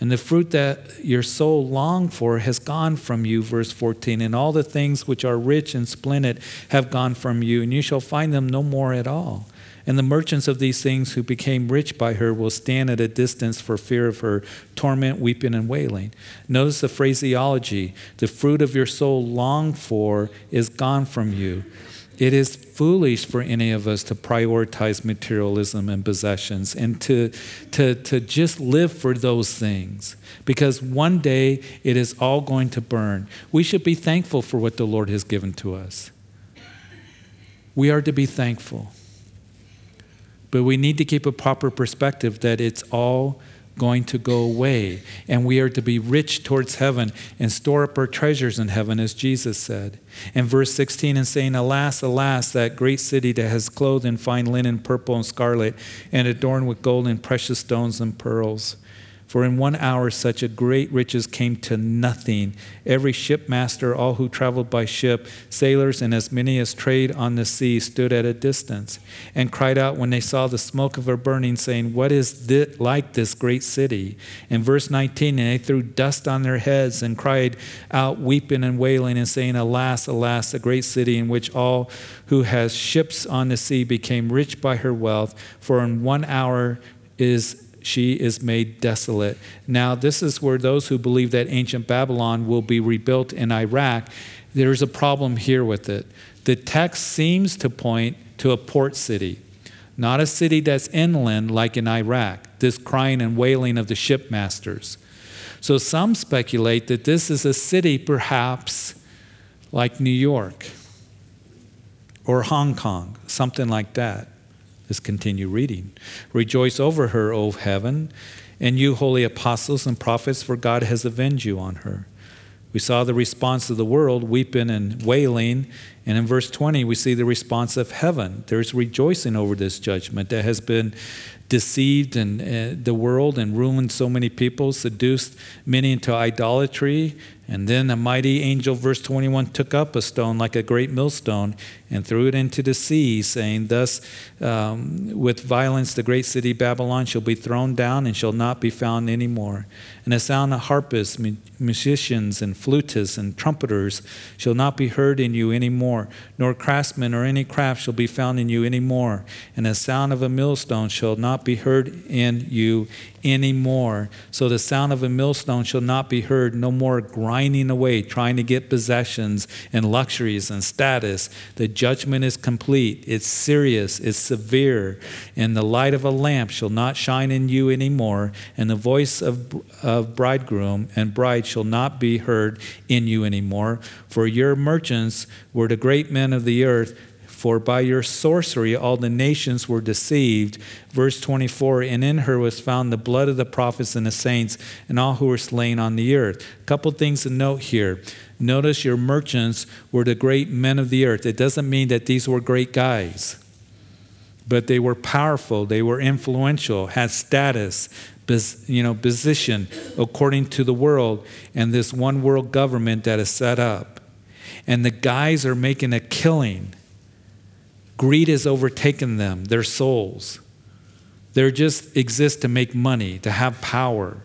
And the fruit that your soul longed for has gone from you, verse 14. And all the things which are rich and splendid have gone from you, and you shall find them no more at all. And the merchants of these things who became rich by her will stand at a distance for fear of her torment, weeping, and wailing. Notice the phraseology the fruit of your soul longed for is gone from you. It is foolish for any of us to prioritize materialism and possessions and to, to, to just live for those things because one day it is all going to burn. We should be thankful for what the Lord has given to us. We are to be thankful. But we need to keep a proper perspective that it's all going to go away. And we are to be rich towards heaven and store up our treasures in heaven, as Jesus said. And verse 16, and saying, Alas, alas, that great city that has clothed in fine linen, purple and scarlet, and adorned with gold and precious stones and pearls. For in one hour such a great riches came to nothing. Every shipmaster, all who traveled by ship, sailors, and as many as trade on the sea stood at a distance and cried out when they saw the smoke of her burning, saying, What is this, like this great city? In verse 19, and they threw dust on their heads and cried out, weeping and wailing, and saying, Alas, alas, the great city in which all who has ships on the sea became rich by her wealth, for in one hour is she is made desolate. Now, this is where those who believe that ancient Babylon will be rebuilt in Iraq, there's a problem here with it. The text seems to point to a port city, not a city that's inland like in Iraq, this crying and wailing of the shipmasters. So some speculate that this is a city perhaps like New York or Hong Kong, something like that. Let's continue reading. Rejoice over her, O heaven, and you, holy apostles and prophets, for God has avenged you on her. We saw the response of the world, weeping and wailing. And in verse 20, we see the response of heaven. There's rejoicing over this judgment that has been deceived and uh, the world and ruined so many people, seduced many into idolatry, and then a mighty angel, verse 21, took up a stone like a great millstone and threw it into the sea, saying, Thus, um, with violence, the great city Babylon shall be thrown down and shall not be found any more. And the sound of harpists, musicians, and flutists, and trumpeters shall not be heard in you any more, nor craftsmen or any craft shall be found in you any more. And the sound of a millstone shall not be heard in you anymore. So the sound of a millstone shall not be heard, no more grinding away, trying to get possessions and luxuries and status. The judgment is complete, it's serious, it's severe. And the light of a lamp shall not shine in you anymore, and the voice of, of bridegroom and bride shall not be heard in you anymore. For your merchants were the great men of the earth for by your sorcery all the nations were deceived. Verse 24 And in her was found the blood of the prophets and the saints and all who were slain on the earth. A couple things to note here. Notice your merchants were the great men of the earth. It doesn't mean that these were great guys, but they were powerful, they were influential, had status, you know, position according to the world and this one world government that is set up. And the guys are making a killing Greed has overtaken them, their souls. They just exist to make money, to have power.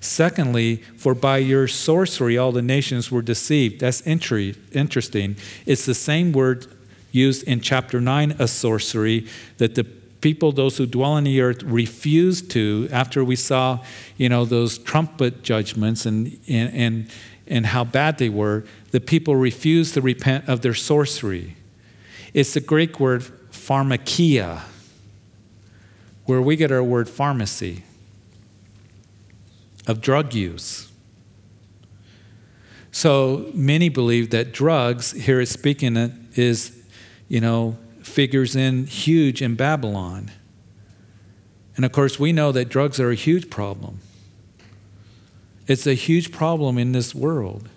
Secondly, for by your sorcery all the nations were deceived. That's interesting. It's the same word used in chapter 9 of sorcery that the people, those who dwell on the earth, refused to after we saw, you know, those trumpet judgments and, and, and, and how bad they were. The people refused to repent of their sorcery. It's the Greek word pharmakeia, where we get our word pharmacy, of drug use. So many believe that drugs, here it's speaking, uh, is, you know, figures in huge in Babylon. And of course, we know that drugs are a huge problem. It's a huge problem in this world.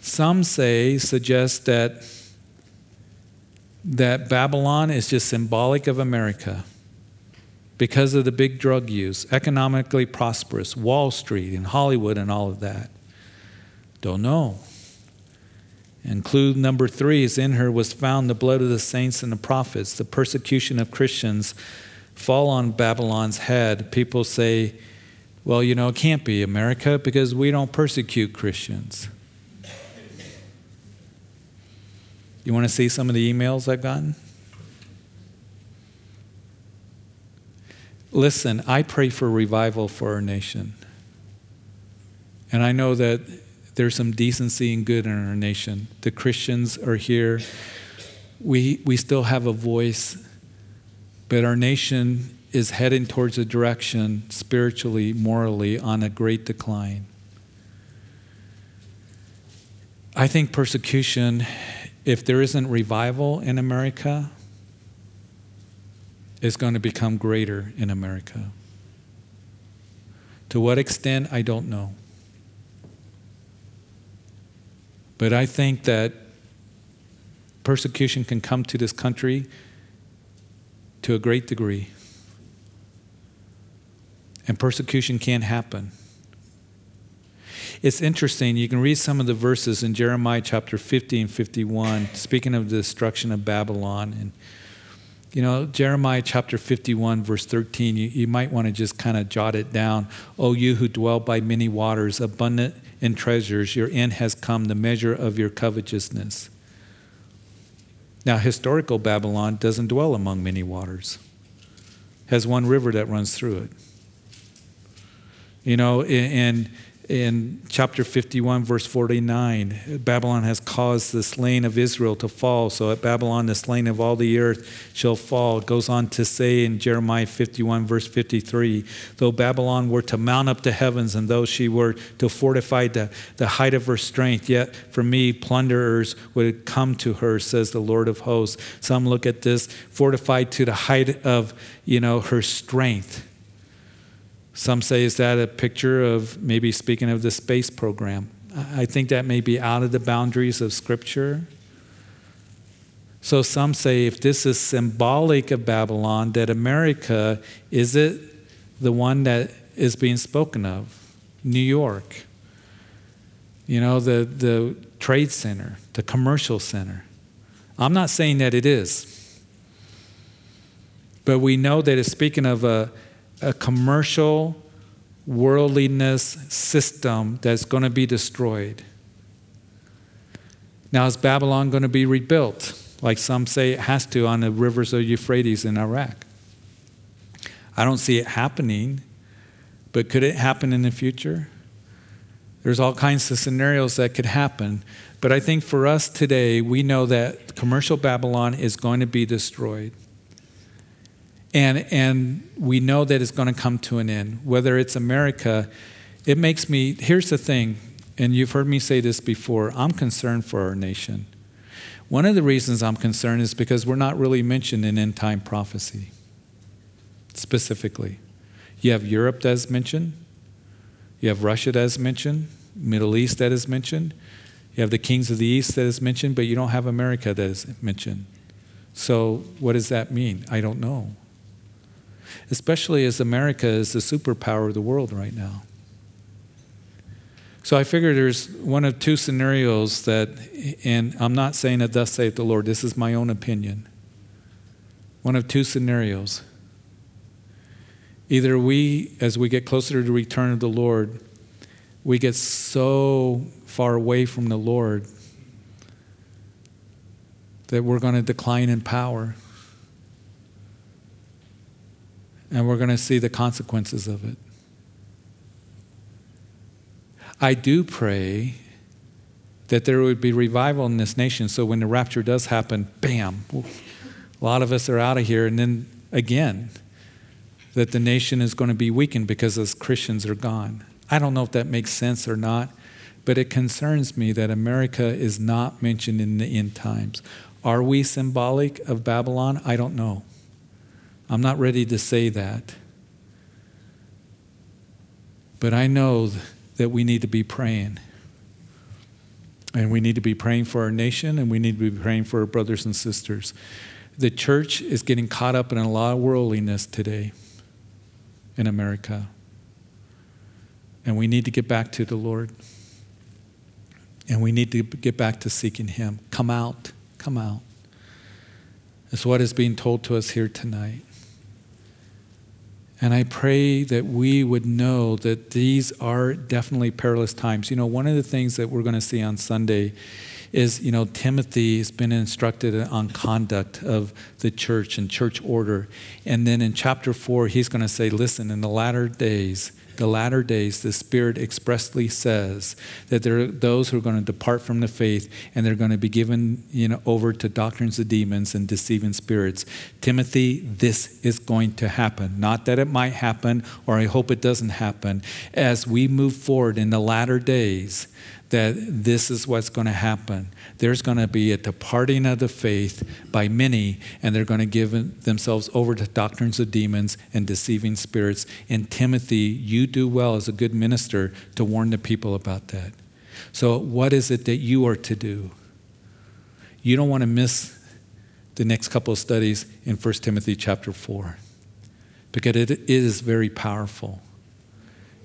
Some say, suggest that that Babylon is just symbolic of America because of the big drug use, economically prosperous, Wall Street and Hollywood and all of that. Don't know. And clue number three is in her was found the blood of the saints and the prophets. The persecution of Christians fall on Babylon's head. People say, well, you know, it can't be America because we don't persecute Christians. You want to see some of the emails I've gotten? Listen, I pray for revival for our nation. And I know that there's some decency and good in our nation. The Christians are here. We, we still have a voice, but our nation is heading towards a direction, spiritually, morally, on a great decline. I think persecution if there isn't revival in America, is going to become greater in America. To what extent, I don't know. But I think that persecution can come to this country to a great degree. And persecution can happen. It's interesting, you can read some of the verses in Jeremiah chapter 50 and 51, speaking of the destruction of Babylon. And, you know, Jeremiah chapter 51, verse 13, you, you might want to just kind of jot it down. O you who dwell by many waters, abundant in treasures, your end has come, the measure of your covetousness. Now, historical Babylon doesn't dwell among many waters, has one river that runs through it. You know, and in chapter 51, verse 49, Babylon has caused the slain of Israel to fall. So at Babylon, the slain of all the earth shall fall. It goes on to say in Jeremiah 51, verse 53, though Babylon were to mount up to heavens and though she were to fortify the, the height of her strength, yet for me, plunderers would come to her, says the Lord of hosts. Some look at this fortified to the height of, you know, her strength. Some say, is that a picture of maybe speaking of the space program? I think that may be out of the boundaries of Scripture. So some say, if this is symbolic of Babylon, that America, is it the one that is being spoken of? New York, you know, the, the trade center, the commercial center. I'm not saying that it is, but we know that it's speaking of a a commercial worldliness system that's going to be destroyed. Now, is Babylon going to be rebuilt? Like some say it has to on the rivers of Euphrates in Iraq. I don't see it happening, but could it happen in the future? There's all kinds of scenarios that could happen. But I think for us today, we know that commercial Babylon is going to be destroyed. And, and we know that it's going to come to an end. Whether it's America, it makes me, here's the thing, and you've heard me say this before I'm concerned for our nation. One of the reasons I'm concerned is because we're not really mentioned in end time prophecy, specifically. You have Europe that is mentioned, you have Russia that is mentioned, Middle East that is mentioned, you have the kings of the East that is mentioned, but you don't have America that is mentioned. So, what does that mean? I don't know especially as America is the superpower of the world right now. So I figure there's one of two scenarios that, and I'm not saying that thus saith the Lord, this is my own opinion. One of two scenarios. Either we, as we get closer to the return of the Lord, we get so far away from the Lord that we're going to decline in power and we're going to see the consequences of it. I do pray that there would be revival in this nation so when the rapture does happen, bam, a lot of us are out of here, and then again, that the nation is going to be weakened because as Christians are gone. I don't know if that makes sense or not, but it concerns me that America is not mentioned in the end times. Are we symbolic of Babylon? I don't know. I'm not ready to say that. But I know that we need to be praying. And we need to be praying for our nation and we need to be praying for our brothers and sisters. The church is getting caught up in a lot of worldliness today in America. And we need to get back to the Lord. And we need to get back to seeking Him. Come out. Come out. That's what is being told to us here tonight. And I pray that we would know that these are definitely perilous times. You know, one of the things that we're going to see on Sunday is, you know, Timothy has been instructed on conduct of the church and church order. And then in chapter four, he's going to say, listen, in the latter days, the latter days, the Spirit expressly says that there are those who are going to depart from the faith and they're going to be given you know, over to doctrines of demons and deceiving spirits. Timothy, this is going to happen. Not that it might happen or I hope it doesn't happen. As we move forward in the latter days, that this is what's going to happen. There's going to be a departing of the faith by many, and they're going to give themselves over to doctrines of demons and deceiving spirits. And Timothy, you do well as a good minister to warn the people about that. So, what is it that you are to do? You don't want to miss the next couple of studies in 1 Timothy chapter 4 because it is very powerful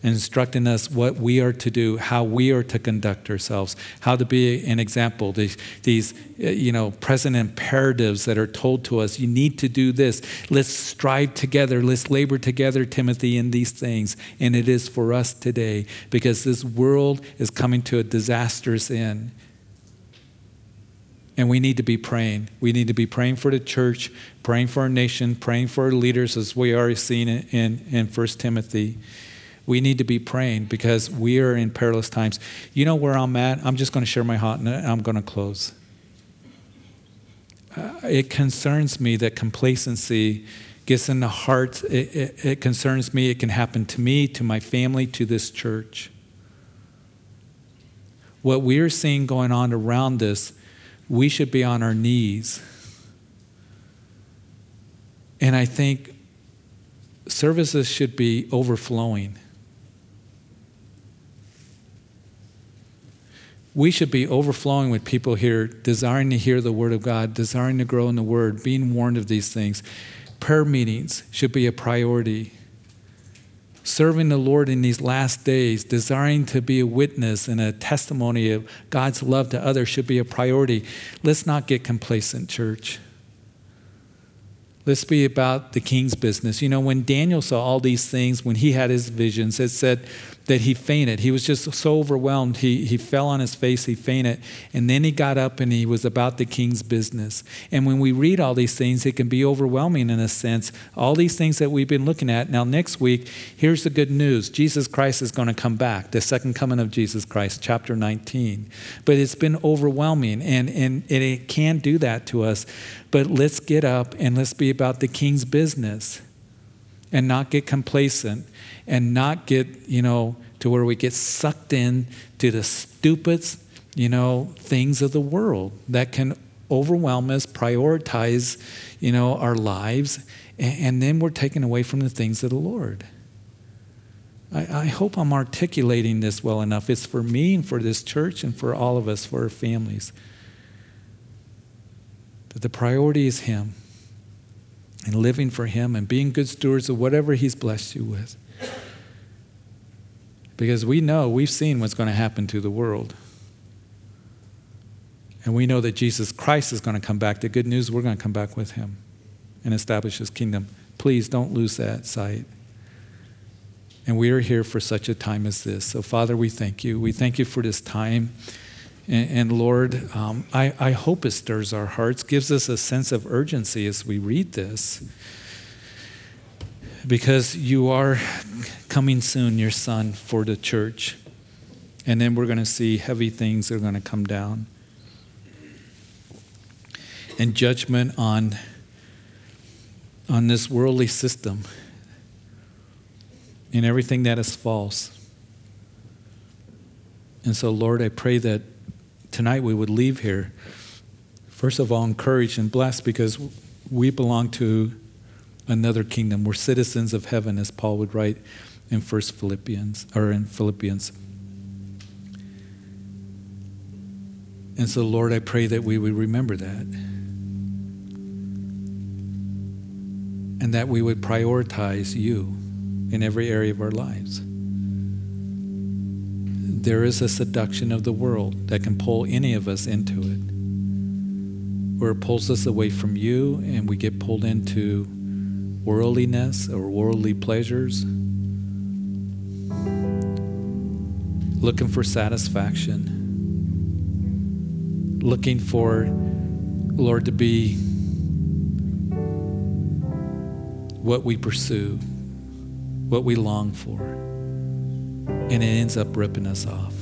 instructing us what we are to do, how we are to conduct ourselves, how to be an example. These, these uh, you know, present imperatives that are told to us. You need to do this. Let's strive together. Let's labor together, Timothy, in these things. And it is for us today because this world is coming to a disastrous end. And we need to be praying. We need to be praying for the church, praying for our nation, praying for our leaders, as we already seen in, in, in 1 Timothy. We need to be praying because we are in perilous times. You know where I'm at? I'm just going to share my heart and I'm going to close. Uh, it concerns me that complacency gets in the heart. It, it, it concerns me. It can happen to me, to my family, to this church. What we're seeing going on around us, we should be on our knees. And I think services should be overflowing. We should be overflowing with people here desiring to hear the Word of God, desiring to grow in the Word, being warned of these things. Prayer meetings should be a priority. Serving the Lord in these last days, desiring to be a witness and a testimony of God's love to others should be a priority. Let's not get complacent, church. Let's be about the king's business. You know, when Daniel saw all these things, when he had his visions, it said that he fainted. He was just so overwhelmed. He, he fell on his face, he fainted. And then he got up and he was about the king's business. And when we read all these things, it can be overwhelming in a sense. All these things that we've been looking at. Now, next week, here's the good news Jesus Christ is going to come back, the second coming of Jesus Christ, chapter 19. But it's been overwhelming, and, and, and it can do that to us. But let's get up and let's be about the king's business and not get complacent and not get, you know, to where we get sucked in to the stupid, you know, things of the world that can overwhelm us, prioritize, you know, our lives, and, and then we're taken away from the things of the Lord. I, I hope I'm articulating this well enough. It's for me and for this church and for all of us, for our families. That the priority is Him and living for Him and being good stewards of whatever He's blessed you with. Because we know, we've seen what's going to happen to the world. And we know that Jesus Christ is going to come back. The good news, we're going to come back with Him and establish His kingdom. Please don't lose that sight. And we are here for such a time as this. So, Father, we thank you. We thank you for this time. And, and Lord, um, I, I hope it stirs our hearts, gives us a sense of urgency as we read this. Because you are coming soon, your son, for the church. And then we're going to see heavy things are going to come down. And judgment on, on this worldly system and everything that is false. And so, Lord, I pray that tonight we would leave here, first of all, encouraged and blessed because we belong to another kingdom. We're citizens of heaven, as Paul would write in First Philippians or in Philippians. And so, Lord, I pray that we would remember that. And that we would prioritize you in every area of our lives. There is a seduction of the world that can pull any of us into it, where it pulls us away from you and we get pulled into worldliness or worldly pleasures looking for satisfaction, looking for, Lord, to be what we pursue, what we long for, and it ends up ripping us off.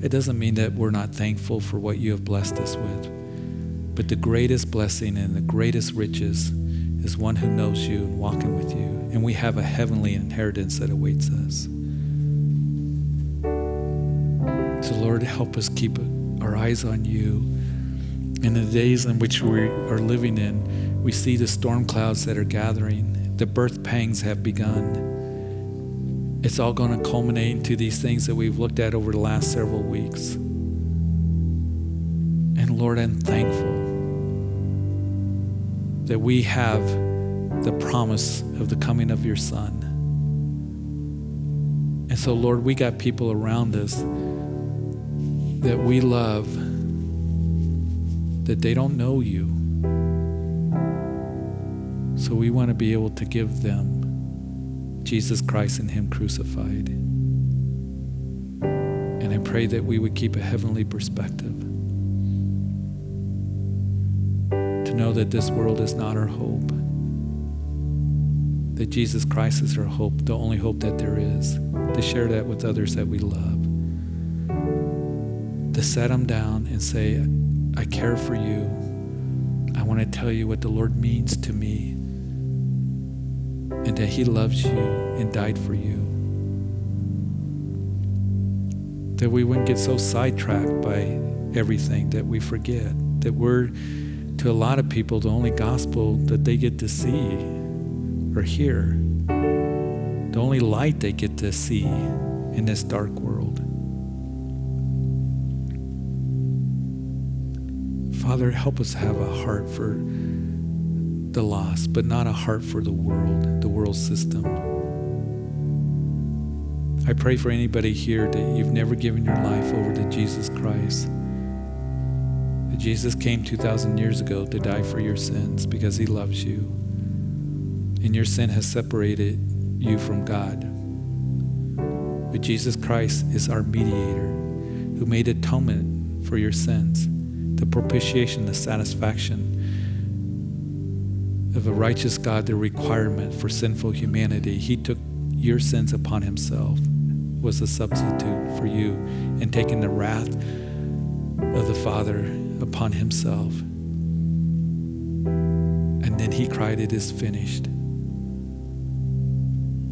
It doesn't mean that we're not thankful for what you have blessed us with, but the greatest blessing and the greatest riches is one who knows you and walking with you, and we have a heavenly inheritance that awaits us. So, Lord, help us keep our eyes on you. In the days in which we are living in, we see the storm clouds that are gathering, the birth pangs have begun. It's all going to culminate into these things that we've looked at over the last several weeks. And Lord, I'm thankful that we have the promise of the coming of your Son. And so, Lord, we got people around us that we love that they don't know you. So we want to be able to give them Jesus Christ and Him crucified. And I pray that we would keep a heavenly perspective. Know that this world is not our hope. That Jesus Christ is our hope, the only hope that there is. To share that with others that we love. To set them down and say, I care for you. I want to tell you what the Lord means to me and that He loves you and died for you. That we wouldn't get so sidetracked by everything that we forget. That we're, to a lot of people, the only gospel that they get to see or hear, the only light they get to see in this dark world. Father, help us have a heart for the lost, but not a heart for the world, the world system. I pray for anybody here that you've never given your life over to Jesus Christ. Jesus came 2,000 years ago to die for your sins because he loves you. And your sin has separated you from God. But Jesus Christ is our mediator who made atonement for your sins the propitiation, the satisfaction of a righteous God, the requirement for sinful humanity. He took your sins upon himself, was a substitute for you, and taking the wrath of the Father upon himself. And then he cried, It is finished.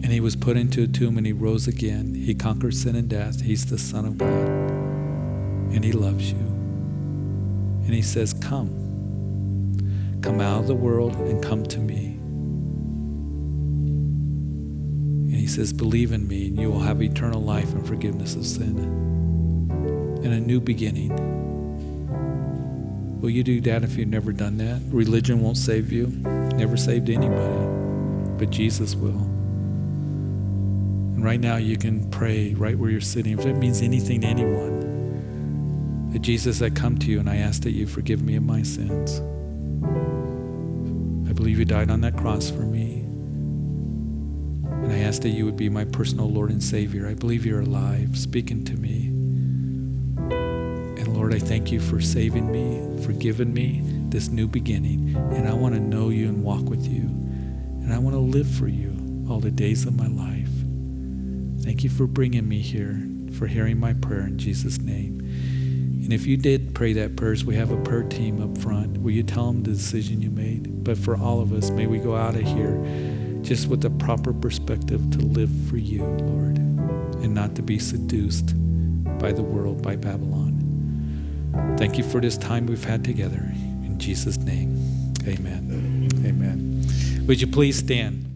And he was put into a tomb and he rose again. He conquered sin and death. He's the Son of God. And he loves you. And he says, Come. Come out of the world and come to me. And he says, Believe in me, and you will have eternal life and forgiveness of sin and a new beginning. Will you do that if you've never done that? Religion won't save you, never saved anybody, but Jesus will. And right now, you can pray right where you're sitting. If it means anything to anyone, that Jesus, I come to you and I ask that you forgive me of my sins. I believe you died on that cross for me. And I ask that you would be my personal Lord and Savior. I believe you're alive, speaking to me. Lord, I thank you for saving me, forgiving me this new beginning. And I want to know you and walk with you. And I want to live for you all the days of my life. Thank you for bringing me here, for hearing my prayer in Jesus' name. And if you did pray that prayer, we have a prayer team up front. Will you tell them the decision you made? But for all of us, may we go out of here just with the proper perspective to live for you, Lord, and not to be seduced by the world, by Babylon. Thank you for this time we've had together. In Jesus' name, amen. Amen. Would you please stand?